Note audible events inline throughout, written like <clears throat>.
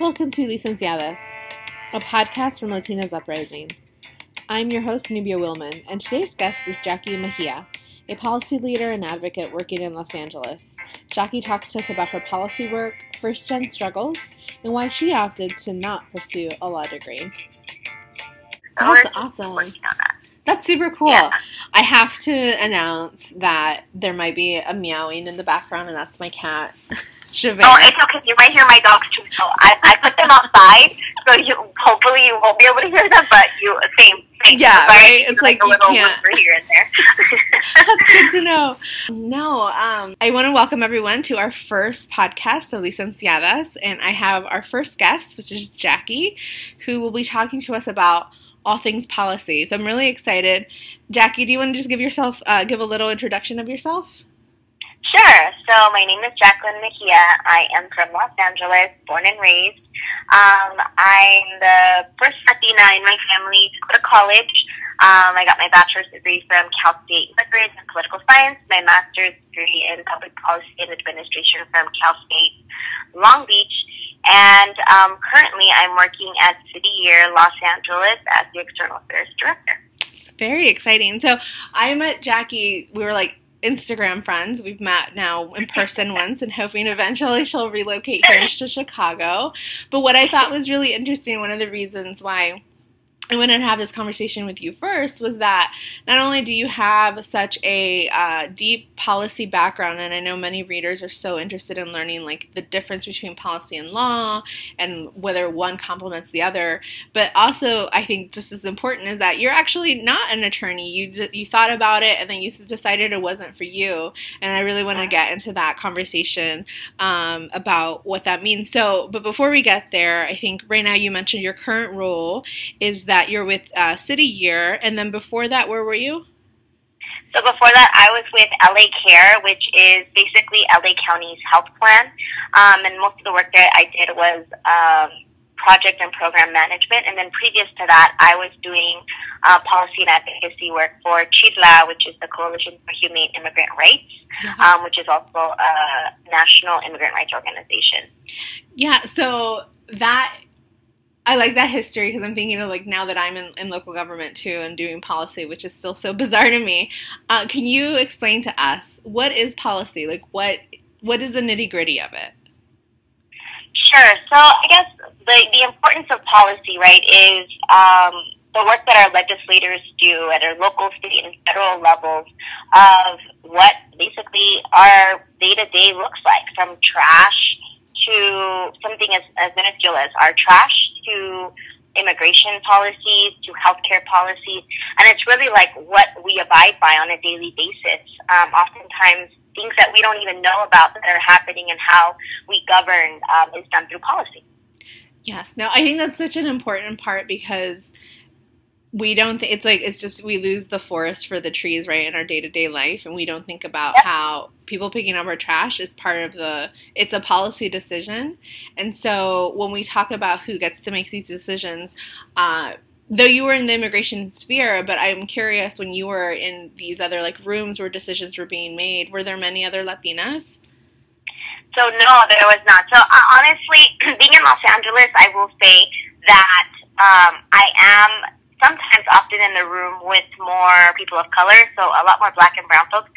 Welcome to Licenciadas, a podcast from Latinas Uprising. I'm your host, Nubia Willman, and today's guest is Jackie Mejia, a policy leader and advocate working in Los Angeles. Jackie talks to us about her policy work, first gen struggles, and why she opted to not pursue a law degree. That's awesome. That's super cool. Yeah. I have to announce that there might be a meowing in the background, and that's my cat. Shavana. Oh, it's okay. You might hear my dogs too. So I, I put them outside, so you hopefully you won't be able to hear them. But you same same. Yeah, right. It's like, like a little can't. here and there. <laughs> That's good to know. No, um, I want to welcome everyone to our first podcast of Licenciadas, and I have our first guest, which is Jackie, who will be talking to us about all things policy. So I'm really excited. Jackie, do you want to just give yourself uh, give a little introduction of yourself? Sure. So my name is Jacqueline Mejia. I am from Los Angeles, born and raised. Um, I'm the first Latina in my family to go to college. Um, I got my bachelor's degree from Cal State Liquors and Political Science, my master's degree in Public Policy and Administration from Cal State Long Beach, and um, currently I'm working at City Year Los Angeles as the External Affairs Director. It's very exciting. So I met Jackie, we were like Instagram friends. We've met now in person <laughs> once and hoping eventually she'll relocate here to Chicago. But what I thought was really interesting, one of the reasons why I wanted to have this conversation with you first was that not only do you have such a uh, deep policy background, and I know many readers are so interested in learning like the difference between policy and law and whether one complements the other, but also I think just as important is that you're actually not an attorney. You you thought about it and then you decided it wasn't for you, and I really want to get into that conversation um, about what that means. So, but before we get there, I think right now you mentioned your current role is that that you're with uh, City Year, and then before that, where were you? So before that, I was with LA Care, which is basically LA County's health plan, um, and most of the work that I did was um, project and program management. And then previous to that, I was doing uh, policy and advocacy work for CHIRLA, which is the Coalition for Humane Immigrant Rights, mm-hmm. um, which is also a national immigrant rights organization. Yeah, so that I like that history because I'm thinking of like now that I'm in, in, local government too and doing policy, which is still so <laughs> bizarre to me. Uh, can you explain to us what is policy? Like what what is the nitty gritty of it? Sure. So I guess the the importance of policy, right, is um, the work that our legislators do at our local, state, and federal levels of what basically our day to day looks like, from trash to something as, as minuscule as our trash to immigration policies to healthcare policies, and it's really like what we abide by on a daily basis. Um, oftentimes, things that we don't even know about that are happening and how we govern um, is done through policy. Yes, no, I think that's such an important part because we don't th- it's like it's just we lose the forest for the trees right in our day-to-day life and we don't think about yep. how people picking up our trash is part of the it's a policy decision. And so when we talk about who gets to make these decisions uh, though you were in the immigration sphere but i'm curious when you were in these other like rooms where decisions were being made were there many other latinas? So no there was not. So uh, honestly <clears throat> being in los angeles i will say that um, i am sometimes often in the room with more people of color, so a lot more black and brown folks.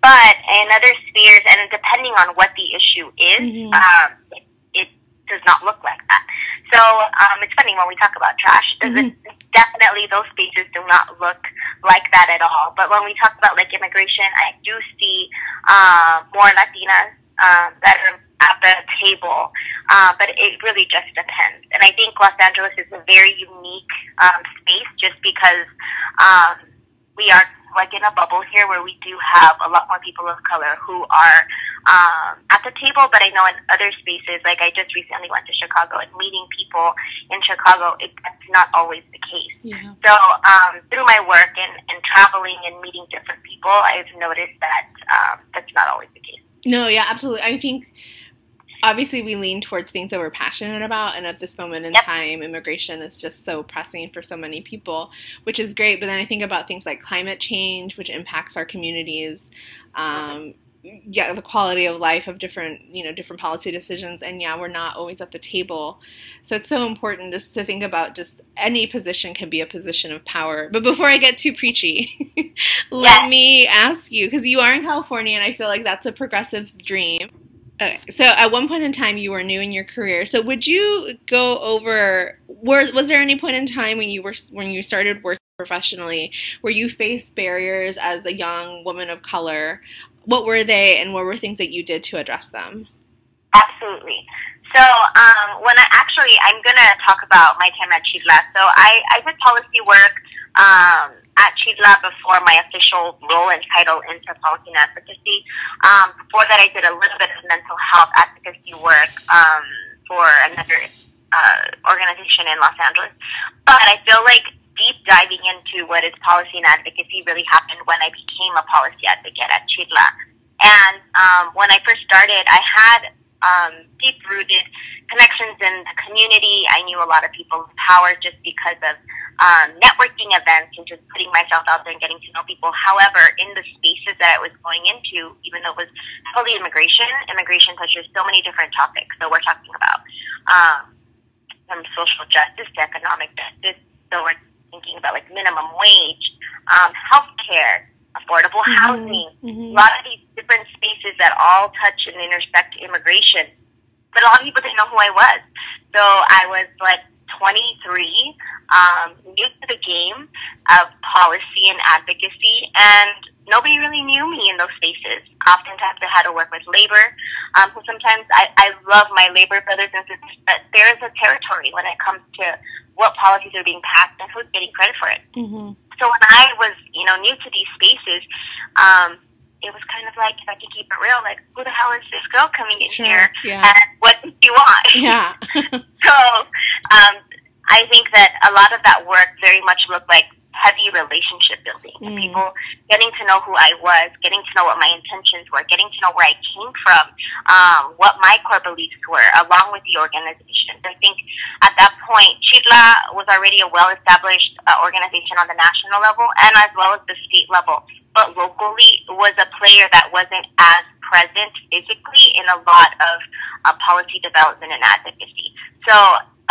But in other spheres, and depending on what the issue is, mm-hmm. um, it, it does not look like that. So um, it's funny when we talk about trash. Mm-hmm. Definitely, those spaces do not look like that at all. But when we talk about like immigration, I do see uh, more Latinas uh, that are at the table, uh, but it really just depends. And I think Los Angeles is a very unique um, space just because um, we are like in a bubble here where we do have a lot more people of color who are um, at the table, but I know in other spaces, like I just recently went to Chicago and meeting people in Chicago, it, that's not always the case. Yeah. So um, through my work and, and traveling and meeting different people, I've noticed that um, that's not always the case. No, yeah, absolutely. I think obviously we lean towards things that we're passionate about and at this moment in yep. time immigration is just so pressing for so many people which is great. But then i think about things like climate change which impacts our communities um, yeah the quality of life of different you know different policy decisions. And yeah we're not always at the table. So it's so important just to think about just any position can be a position of power. But before i get too preachy <laughs> let me ask you because you are in california and i feel like that's a progressive's dream okay so at one point in time you were new in your career so would you go over were, was there any point in time when you were when you started working professionally where you faced barriers as a young woman of color what were they and what were things that you did to address them? Absolutely. So um, when I actually, I'm going to talk about my time at CHIRLA. So I, I did policy work um, at CHIRLA before my official role and title into policy and advocacy. Um, before that, I did a little bit of mental health advocacy work um, for another uh, organization in Los Angeles. But I feel like deep diving into what is policy and advocacy really happened when I became a policy advocate at CHIRLA. And um, when I first started, I had um, deep rooted connections in the community. I knew a lot of people in power just because of um, networking events and just putting myself out there and getting to know people. However, in the spaces that I was going into, even though it was heavily immigration, immigration touches so many different topics. So we're talking about um, from social justice to economic justice. So we're thinking about like minimum wage, um, healthcare, affordable mm-hmm. housing, mm-hmm. a lot of these different spaces that all touch and intersect immigration. But a lot of people didn't know who I was. So I was like 23, um, new to the game of policy and advocacy, and nobody really knew me in those spaces. Oftentimes I had to work with labor. Um, so sometimes I, I love my labor brothers and sisters, but there is a territory when it comes to what policies are being passed and who's getting credit for it. Mm-hmm. So when I was, you know, new to these spaces, um, it was kind of like, if I can keep it real, like, who the hell is this girl coming in sure, here? Yeah. And what does she want? <laughs> Yeah. <laughs> so um, I think that a lot of that work very much looked like heavy relationship building. Mm. People getting to know who I was, getting to know what my intentions were, getting to know where I came from, um, what my core beliefs were, along with the organization. I think at that point, CHIRLA was already a well-established uh, organization on the national level and as well as the state level. But locally was a player that wasn't as present physically in a lot of uh, policy development and advocacy. So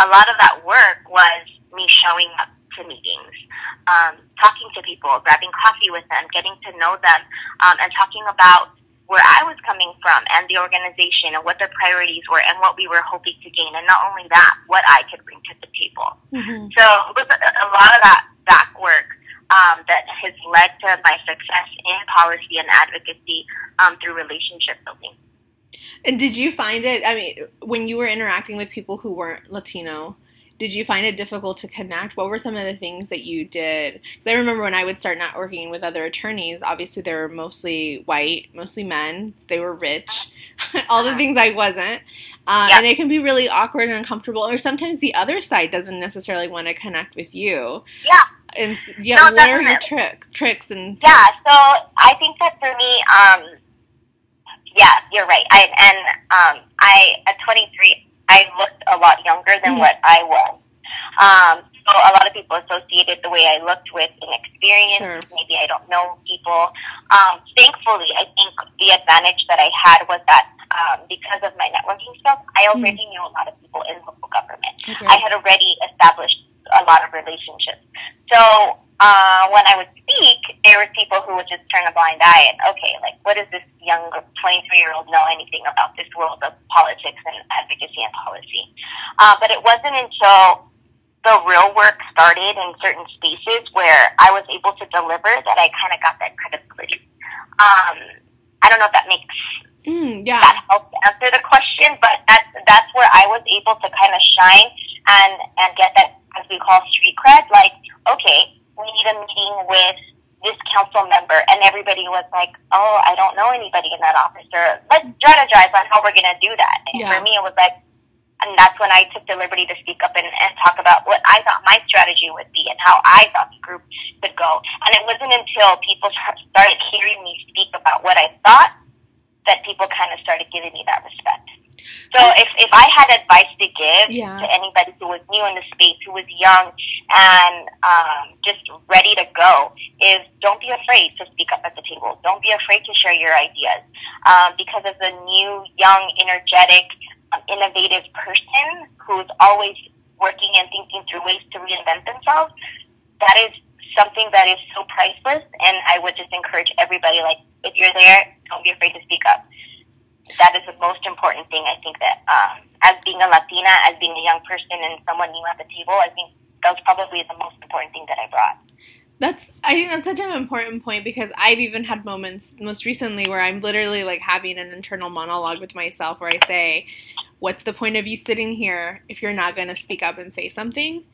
a lot of that work was me showing up to meetings, um, talking to people, grabbing coffee with them, getting to know them, um, and talking about where I was coming from and the organization and what their priorities were and what we were hoping to gain. And not only that, what I could bring to the table. Mm-hmm. So with a lot of that back work um, that has led to my success in policy and advocacy um, through relationship building. And did you find it? I mean, when you were interacting with people who weren't Latino, did you find it difficult to connect? What were some of the things that you did? Because I remember when I would start networking with other attorneys, obviously they were mostly white, mostly men. They were rich, <laughs> all the things I wasn't. Uh, yeah. And it can be really awkward and uncomfortable. Or sometimes the other side doesn't necessarily want to connect with you. Yeah. And yeah, no, what are your tricks? Tricks and yeah. So I think that for me, um, yeah, you're right. I and um, I at 23 I looked a lot younger than mm-hmm. what I was. Um, so a lot of people associated the way I looked with inexperience. Sure. Maybe I don't know people. Um, thankfully, I think the advantage that I had was that um, because of my networking stuff, I already mm-hmm. knew a lot of people in local government. Okay. I had already established a lot of relationships. So uh, when I would speak, there were people who would just turn a blind eye and, okay, like, what does this young 23 year old know anything about this world of politics and advocacy and policy? Uh, but it wasn't until the real work started in certain spaces where I was able to deliver that I kind of got that credibility. Um, I don't know if that makes mm, yeah. that helps answer the question, but that's that's where I was able to kind of shine and and get that as we call street cred. Like, okay, we need a meeting with this council member, and everybody was like, "Oh, I don't know anybody in that office." Or let's strategize on how we're going to do that. And yeah. for me, it was like, and that's when I took the liberty to speak up and, and talk about what I thought my strategy would be and how I thought the group could go. And it wasn't until people started hearing me speak about what I thought that people kind of started giving me that respect. So if, if I had advice to give Yeah. to anybody who was new in the space, who was young and um, just ready to go, is don't be afraid to speak up at the table. Don't be afraid to share your ideas. Um, because as a new, young, energetic, um, innovative person who's always working and thinking through ways to reinvent themselves, that is something that is so priceless. And I would just encourage everybody, like, if you're there, don't be afraid to speak up that is the most important thing. I think that um, as being a Latina, as being a young person and someone new at the table, I think that was probably the most important thing that I brought. That's I think that's such an important point because I've even had moments most recently where I'm literally like having an internal monologue with myself where I say, What's the point of you sitting here if you're not gonna speak up and say something?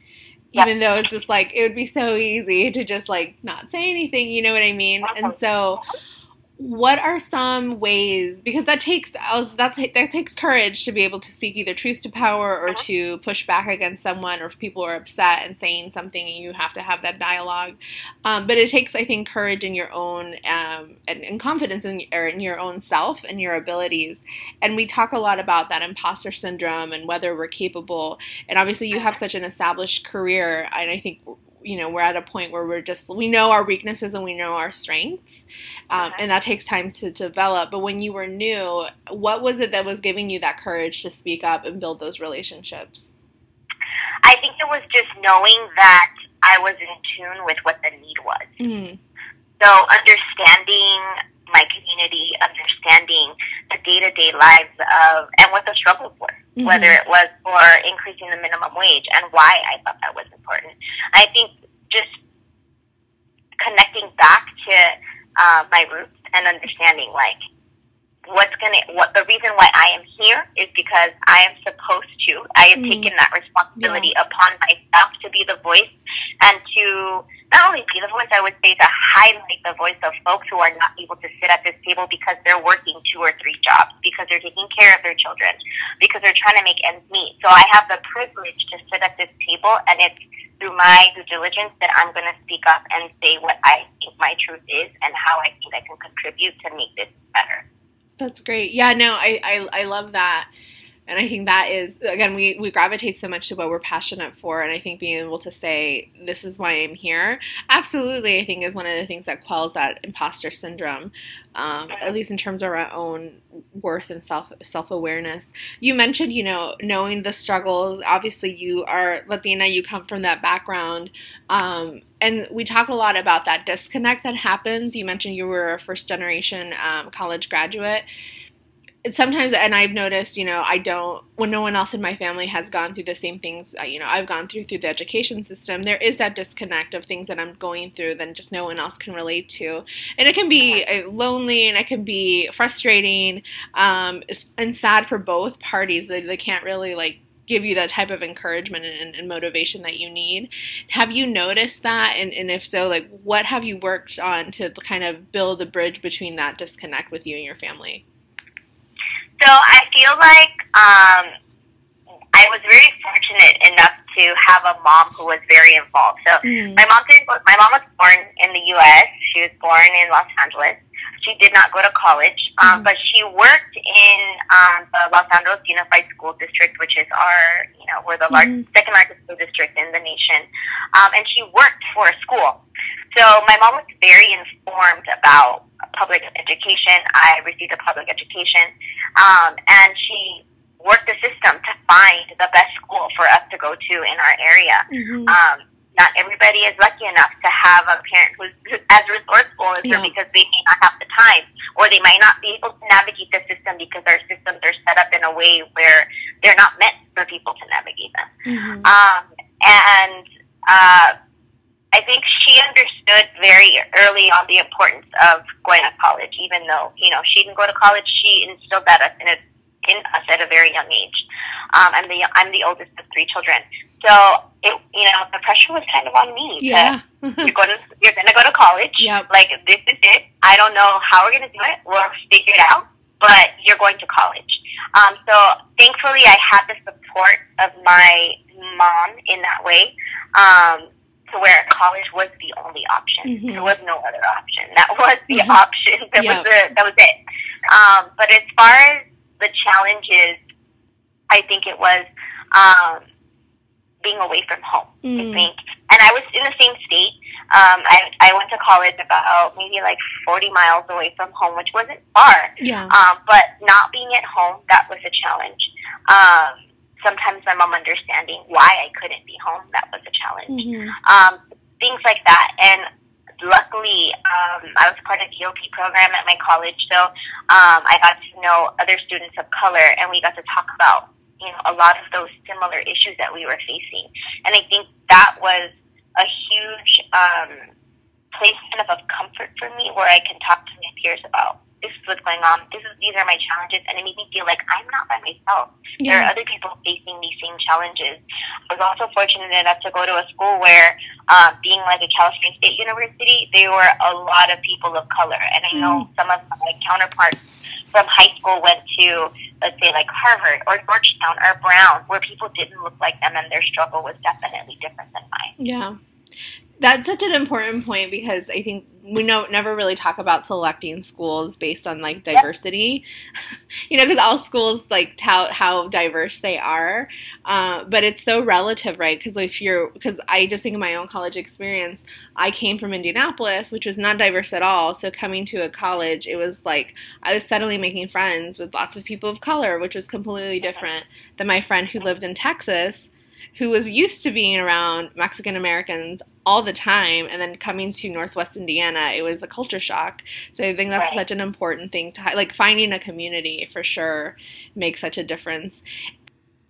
Yeah. Even though it's just like it would be so easy to just like not say anything, you know what I mean? And so what are some ways because that takes that, that takes courage to be able to speak either truth to power or to push back against someone or if people are upset and saying something and you have to have that dialogue. Um, but it takes I think courage in your own um, and, and confidence in, in your own self and your abilities. And we talk a lot about that imposter syndrome and whether we're capable. And obviously you have such an established career and I think you know we're at a point where we're just we know our weaknesses and we know our strengths um, and that takes time to develop but when you were new what was it that was giving you that courage to speak up and build those relationships I think it was just knowing that I was in tune with what the need was. mm So understanding my community, understanding the day to day lives of and what the struggles were. Mhm. Whether it was for increasing the minimum wage and why I thought that was important. I think just connecting back to uh, my roots and understanding like what's gonna what the reason why I am here is because I am supposed to. I have Mhm. taken that responsibility upon myself to be the voice and to not only be the voice, I would say to highlight the voice of folks who are not able to sit at this table because they're working two or three jobs, because they're taking care of their children, because they're trying to make ends meet. So I have the privilege to sit at this table, and it's through my due diligence that I'm going to speak up and say what I think my truth is and how I think I can contribute to make this better. That's great. Yeah, no, I, I, I love that. And I think that is, again, we, we gravitate so much to what we're passionate for. And I think being able to say, this is why I'm here, absolutely, I think is one of the things that quells that imposter syndrome, um, at least in terms of our own worth and self self awareness. You mentioned, you know, knowing the struggles. Obviously, you are Latina, you come from that background. Um, and we talk a lot about that disconnect that happens. You mentioned you were a first generation um, college graduate. Sometimes, and I've noticed, you know, I don't, when no one else in my family has gone through the same things, uh, you know, I've gone through through the education system, there is that disconnect of things that I'm going through that just no one else can relate to. And it can be uh, lonely and it can be frustrating um, and sad for both parties. They, they can't really, like, give you that type of encouragement and, and motivation that you need. Have you noticed that? And, and if so, like, what have you worked on to kind of build a bridge between that disconnect with you and your family? So I feel like um, I was very fortunate enough to have a mom who was very involved. So Mm. my mom did. My mom was born in the U.S. She was born in Los Angeles. She did not go to college, um, Mhm. but she worked in um, the Los Angeles Unified School District, which is our, you know, we're the lar- Mhm. second largest school district in the nation. Um, and she worked for a school. So my mom was very informed about public education. I received a public education, um, and she worked the system to find the best school for us to go to in our area. Mhm. Um, not everybody is lucky enough to have a parent who's, who's as resourceful as Yeah. her because they may not have the time, or they might not be able to navigate the system because our systems are set up in a way where they're not meant for people to navigate them. Mhm. Um, and uh, I think she understood very early on the importance of going to college, even though you know she didn't go to college. She instilled that in, a, in us at a very young age. Um, I'm the I'm the oldest of three children, so it you know the pressure was kind of on me. to- Yeah. <laughs> you're going to you're going to go to college. Yep. Like this is it. I don't know how we're going to do it. We'll figure it out. But you're going to college. Um, so thankfully, I had the support of my mom in that way. Um, to where college was the only option. Mhm. There was no other option. That was the Mhm. option. <laughs> That Yep. was the that was it. Um, but as far as the challenges I think it was um, being away from home. Mm. I think, and I was in the same state. Um, I I went to college about maybe like forty miles away from home, which wasn't far. Yeah. Um, but not being at home, that was a challenge. Um, sometimes my mom understanding why I couldn't be home, that was a challenge. Mhm. Um, things like that. And luckily, um, I was part of the EOP program at my college, so um, I got to know other students of color, and we got to talk about you know a lot of those similar issues that we were facing. And I think that was a huge um, place kind of of comfort for me, where I can talk to my peers about what's going on. This is these are my challenges, and it made me feel like I'm not by myself. There are other people facing these same challenges. I was also fortunate enough to go to a school where, um, being like a California State University, there were a lot of people of color, and I know some of my counterparts from high school went to, let's say, like Harvard or Georgetown or Brown, where people didn't look like them, and their struggle was definitely different than mine. Yeah. That's such an important point because I think we know never really talk about selecting schools based on like diversity, <laughs> you know, because all schools like tout how diverse they are, uh, but it's so relative, right? Because if you're, because I just think of my own college experience, I came from Indianapolis, which was not diverse at all. So coming to a college, it was like I was suddenly making friends with lots of people of color, which was completely different than my friend who lived in Texas who was used to being around Mexican Americans all the time and then coming to Northwest Indiana, it was a culture shock. So I think that's Right. such an important thing to like finding a community for sure makes such a difference.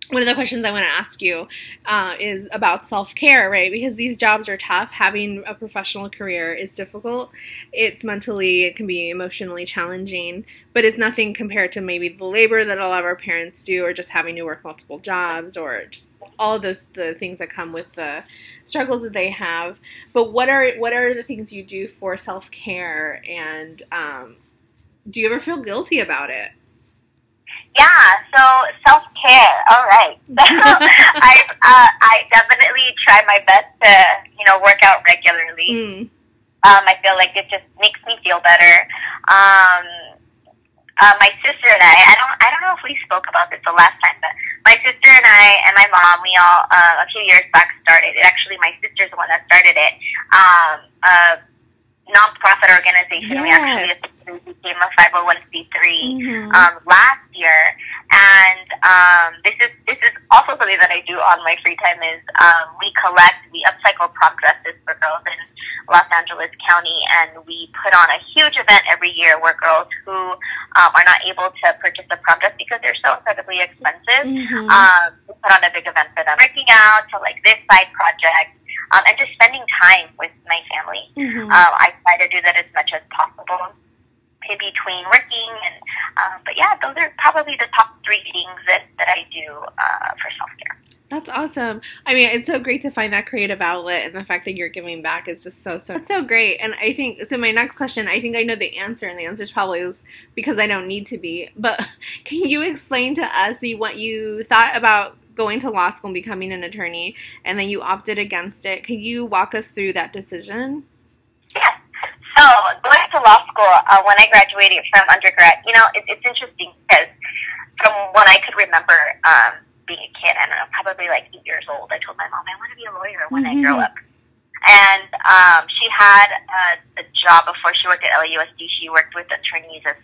One of the questions I want to ask you uh, is about self care, right? Because these jobs are tough. Having a professional career is difficult. It's mentally, it can be emotionally challenging, but it's nothing compared to maybe the labor that a lot of our parents do, or just having to work multiple jobs, or just all those the things that come with the struggles that they have. But what are what are the things you do for self care, and um, do you ever feel guilty about it? Yeah, so self care. All right. <laughs> <laughs> I uh, I definitely try my best to you know work out regularly. Mm. Um, I feel like it just makes me feel better. Um, uh, my sister and I, I don't I don't know if we spoke about this the last time, but my sister and I and my mom, we all uh, a few years back started. It actually my sister's the one that started it. Um, a nonprofit organization. We actually became a five hundred one c three Mhm. um, last year, and um, this is this is also something that I do on my free time. Is um, we collect, we upcycle prom dresses for girls in Los Angeles County, and we put on a huge event every year where girls who um, are not able to purchase a prom dress because they're so incredibly expensive. Mhm. Um, we put on a big event for them, working out to like this side project, um, and just spending time with my family. Mhm. Um, I try to do that as much as possible in between working and um, but yeah those are probably the top three things that, that I do uh, for self-care That's awesome. I mean, it's so great to find that creative outlet, and the fact that you're giving back is just so so. That's so great. And I think so. My next question, I think I know the answer, and the answer is probably is because I don't need to be. But <laughs> can you explain to us what you thought about going to law school and becoming an attorney, and then you opted against it? Can you walk us through that decision? yeah so going to law school uh, when I graduated from undergrad you know it, it's interesting because from when I could remember um, being a kid I don't know probably like eight years old I told my mom I want to be a lawyer when I grow Mhm. up and um, she had a, a job before she worked at LAUSD. She worked with attorneys as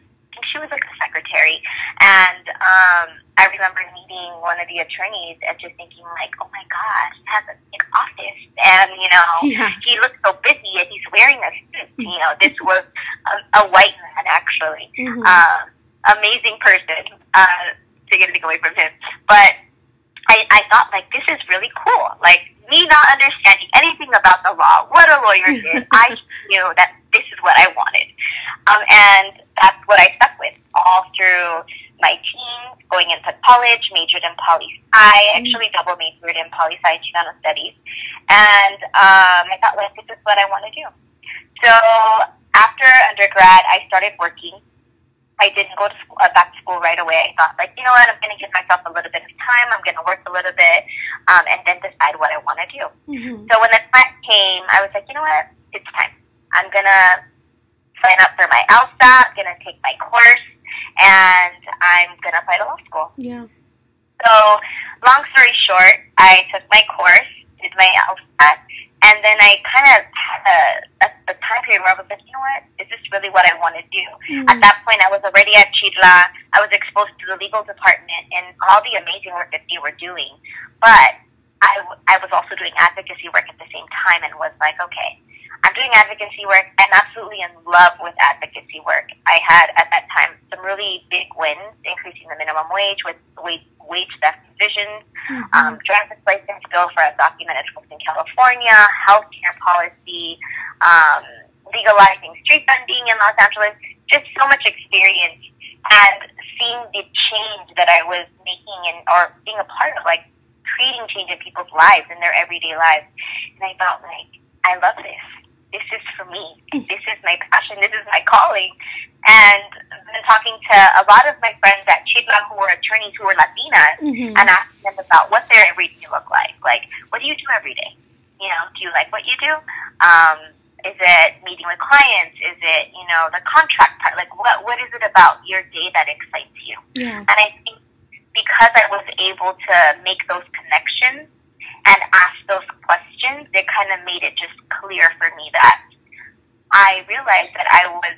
she was like a secretary. And um, I remember meeting one of the attorneys and just thinking like, oh my gosh, he has a big office, and you know, Yeah. he looks so busy, and he's wearing a suit. You know, this was a, a white man actually Mhm. um, amazing person. Uh, taking anything away from him, but I, I thought like this is really cool. Like me not understanding anything about the law, what a lawyer <laughs> did, I knew that this is what I wanted, um, and that's what I stuck with all through my teens, going into college, majored in poli I actually double majored in poli sci Chicano studies, and um, I thought like this is what I want to do. So after undergrad, I started working. I didn't go to school, uh, back to school right away. I thought, like, you know what, I'm going to give myself a little bit of time. I'm going to work a little bit, um, and then decide what I want to do. Mhm. So when the time came, I was like, you know what, it's time. I'm to sign up for my LSAT, I'm to take my course, and I'm to apply to law school. Yeah. So, long story short, I took my course, did my LSAT, and then I kind of had a, a, a time period where I was like, you know what, is this really what I want to do? Mm. At that point, I was already at CHIRLA. I was exposed to the legal department and all the amazing work that they were doing. But I, w- I was also doing advocacy work at the same time and was like, okay, I'm doing advocacy work. I'm absolutely in love with advocacy work. I had at that time some really big wins, increasing the minimum wage with wage, wage theft division, Mhm. um, driver's license bill for undocumented folks in California, healthcare policy, um, legalizing street vending in Los Angeles. Just so much experience and seeing the change that I was making and or being a part of, like creating change in people's lives in their everyday lives. And I felt like I love this. This is for me. This is my passion. This is my calling. And I've been talking to a lot of my friends at CHIRLA who were attorneys who were Latinas Mhm. and asking them about what their everyday look like. Like, what do you do every day? You know, do you like what you do? Um, is it meeting with clients? Is it, you know, the contract part? Like, what what is it about your day that excites you? Yeah. And I think because I was able to make those connections and ask those questions, it kind of made it just clear for me that I realized that I was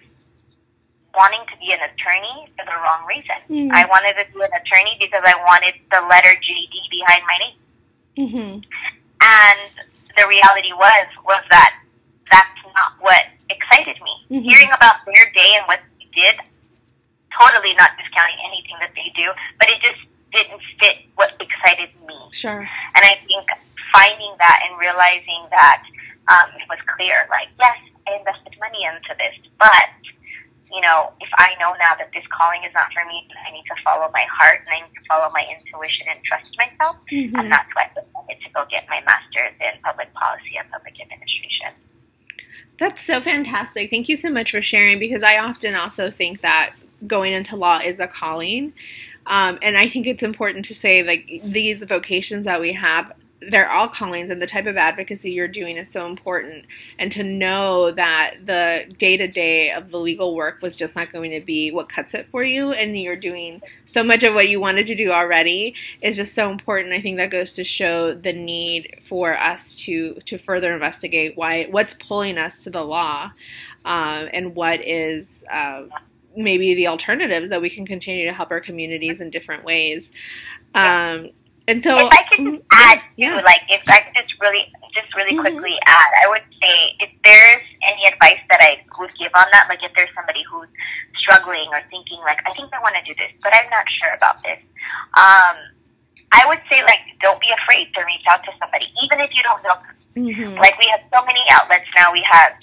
wanting to be an attorney for the wrong reason. Mm. I wanted to be an attorney because I wanted the letter JD behind my name. Mhm. And the reality was was that that's not what excited me. Mhm. Hearing about their day and what they did, totally not discounting anything that they do, but it just didn't fit what excited me. Sure. And I think finding that and realizing that um, it was clear, like, yes, I invested money into this, but you know, if I know now that this calling is not for me, then I need to follow my heart and I need to follow my intuition and trust myself. Mhm. And that's why I decided to go get my master's in public policy and public administration. That's so fantastic. Thank you so much for sharing because I often also think that going into law is a calling. Um, and I think it's important to say, like, these vocations that we have, they're all callings, and the type of advocacy you're doing is so important. And to know that the day to day of the legal work was just not going to be what cuts it for you, and you're doing so much of what you wanted to do already is just so important. I think that goes to show the need for us to to further investigate why what's pulling us to the law, um, and what is uh, maybe the alternatives that we can continue to help our communities in different ways. Um, and so, if I could just Mhm. add Yeah. to, like, if I could just really, just really Mhm. quickly add, I would say if there's any advice that I would give on that, like if there's somebody who's struggling or thinking, like, I think I want to do this, but I'm not sure about this, um, I would say, like, don't be afraid to reach out to somebody, even if you don't know. Mhm. Like, we have so many outlets now. We have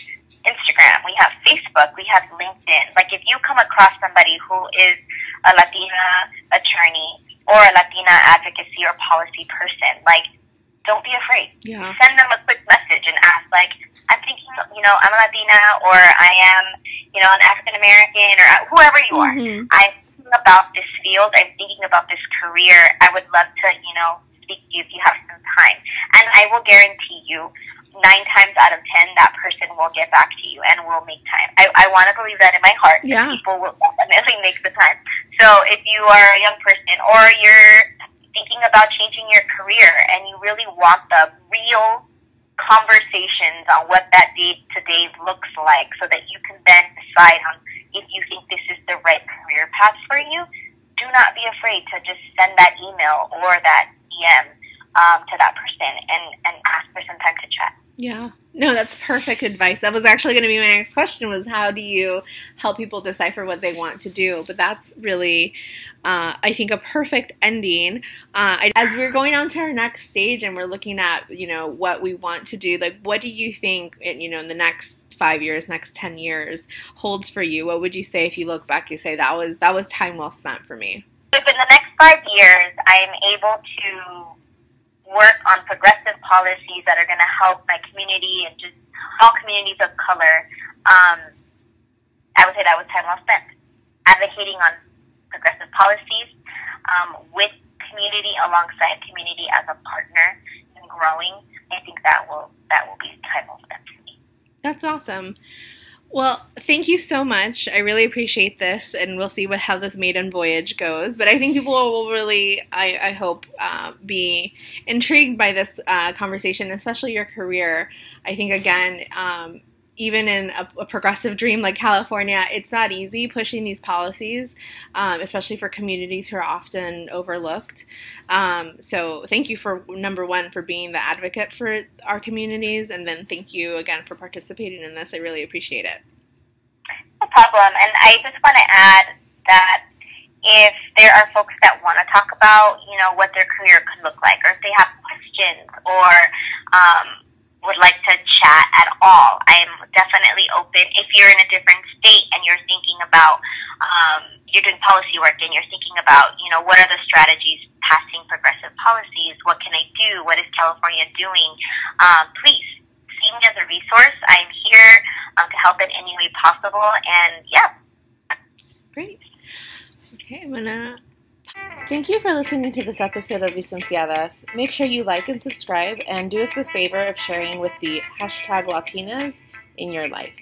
Instagram, we have Facebook, we have LinkedIn. Like, if you come across somebody who is a Latina attorney or a Latina advocacy or policy person, like, don't be afraid. yeah, Send them a quick message and ask, like, I'm thinking, you know, I'm a Latina or I am, you know, an African American or uh, whoever you are. Mhm. I'm thinking about this field. I'm thinking about this career. I would love to, you know, speak to you if you have some time. And I will guarantee you, nine times out of ten, that person will get back to you and will make time. I, I want to believe that in my heart. that Yeah. People will definitely make the time. So if you are a young person or you're thinking about changing your career and you really want the real conversations on what that day to day looks like so that you can then decide on if you think this is the right career path for you, do not be afraid to just send that email or that DM um, to that person and, and ask for some time to chat. Yeah. No, that's perfect advice. That was actually going to be my next question was how do you help people decipher what they want to do? But that's really uh, I think a perfect ending. Uh, I- as we're going on to our next stage and we're looking at, you know, what we want to do, like what do you think, in, you know, in the next five years, next 10 years holds for you? What would you say if you look back, you say that was, that was time well spent for me? If in the next five years I am able to work on progressive policies that are going to help my community and just all communities of color, um, I would say that was time well spent. Advocating on progressive policies um, with community alongside community as a partner and growing, I think that will that will be time well spent for me. That's awesome. Well, thank you so much. I really appreciate this, and we'll see what how this maiden voyage goes. But I think people will really, I, I hope, uh, be intrigued by this uh, conversation, especially your career. I think again, um, even in a, a, progressive dream like California, it's not easy pushing these policies, um, especially for communities who are often overlooked. Um, so, thank you for number one for being the advocate for our communities, and then thank you again for participating in this. I really appreciate it. No problem. And I just want to add that if there are folks that want to talk about, you know, what their career could look like, or if they have questions, or um, would like to chat at all, I am definitely open. If you're in a different state and you're thinking about, um, you're doing policy work and you're thinking about, you know, what are the strategies passing progressive policies? What can I do? What is California doing? Um, please see me as a resource. I'm here um, to help in any way possible. And yeah. Great. Okay, I'm gonna Thank you for listening to this episode of Licenciadas. Make sure you like and subscribe and do us the favor of sharing with the hashtag Latinas in your life.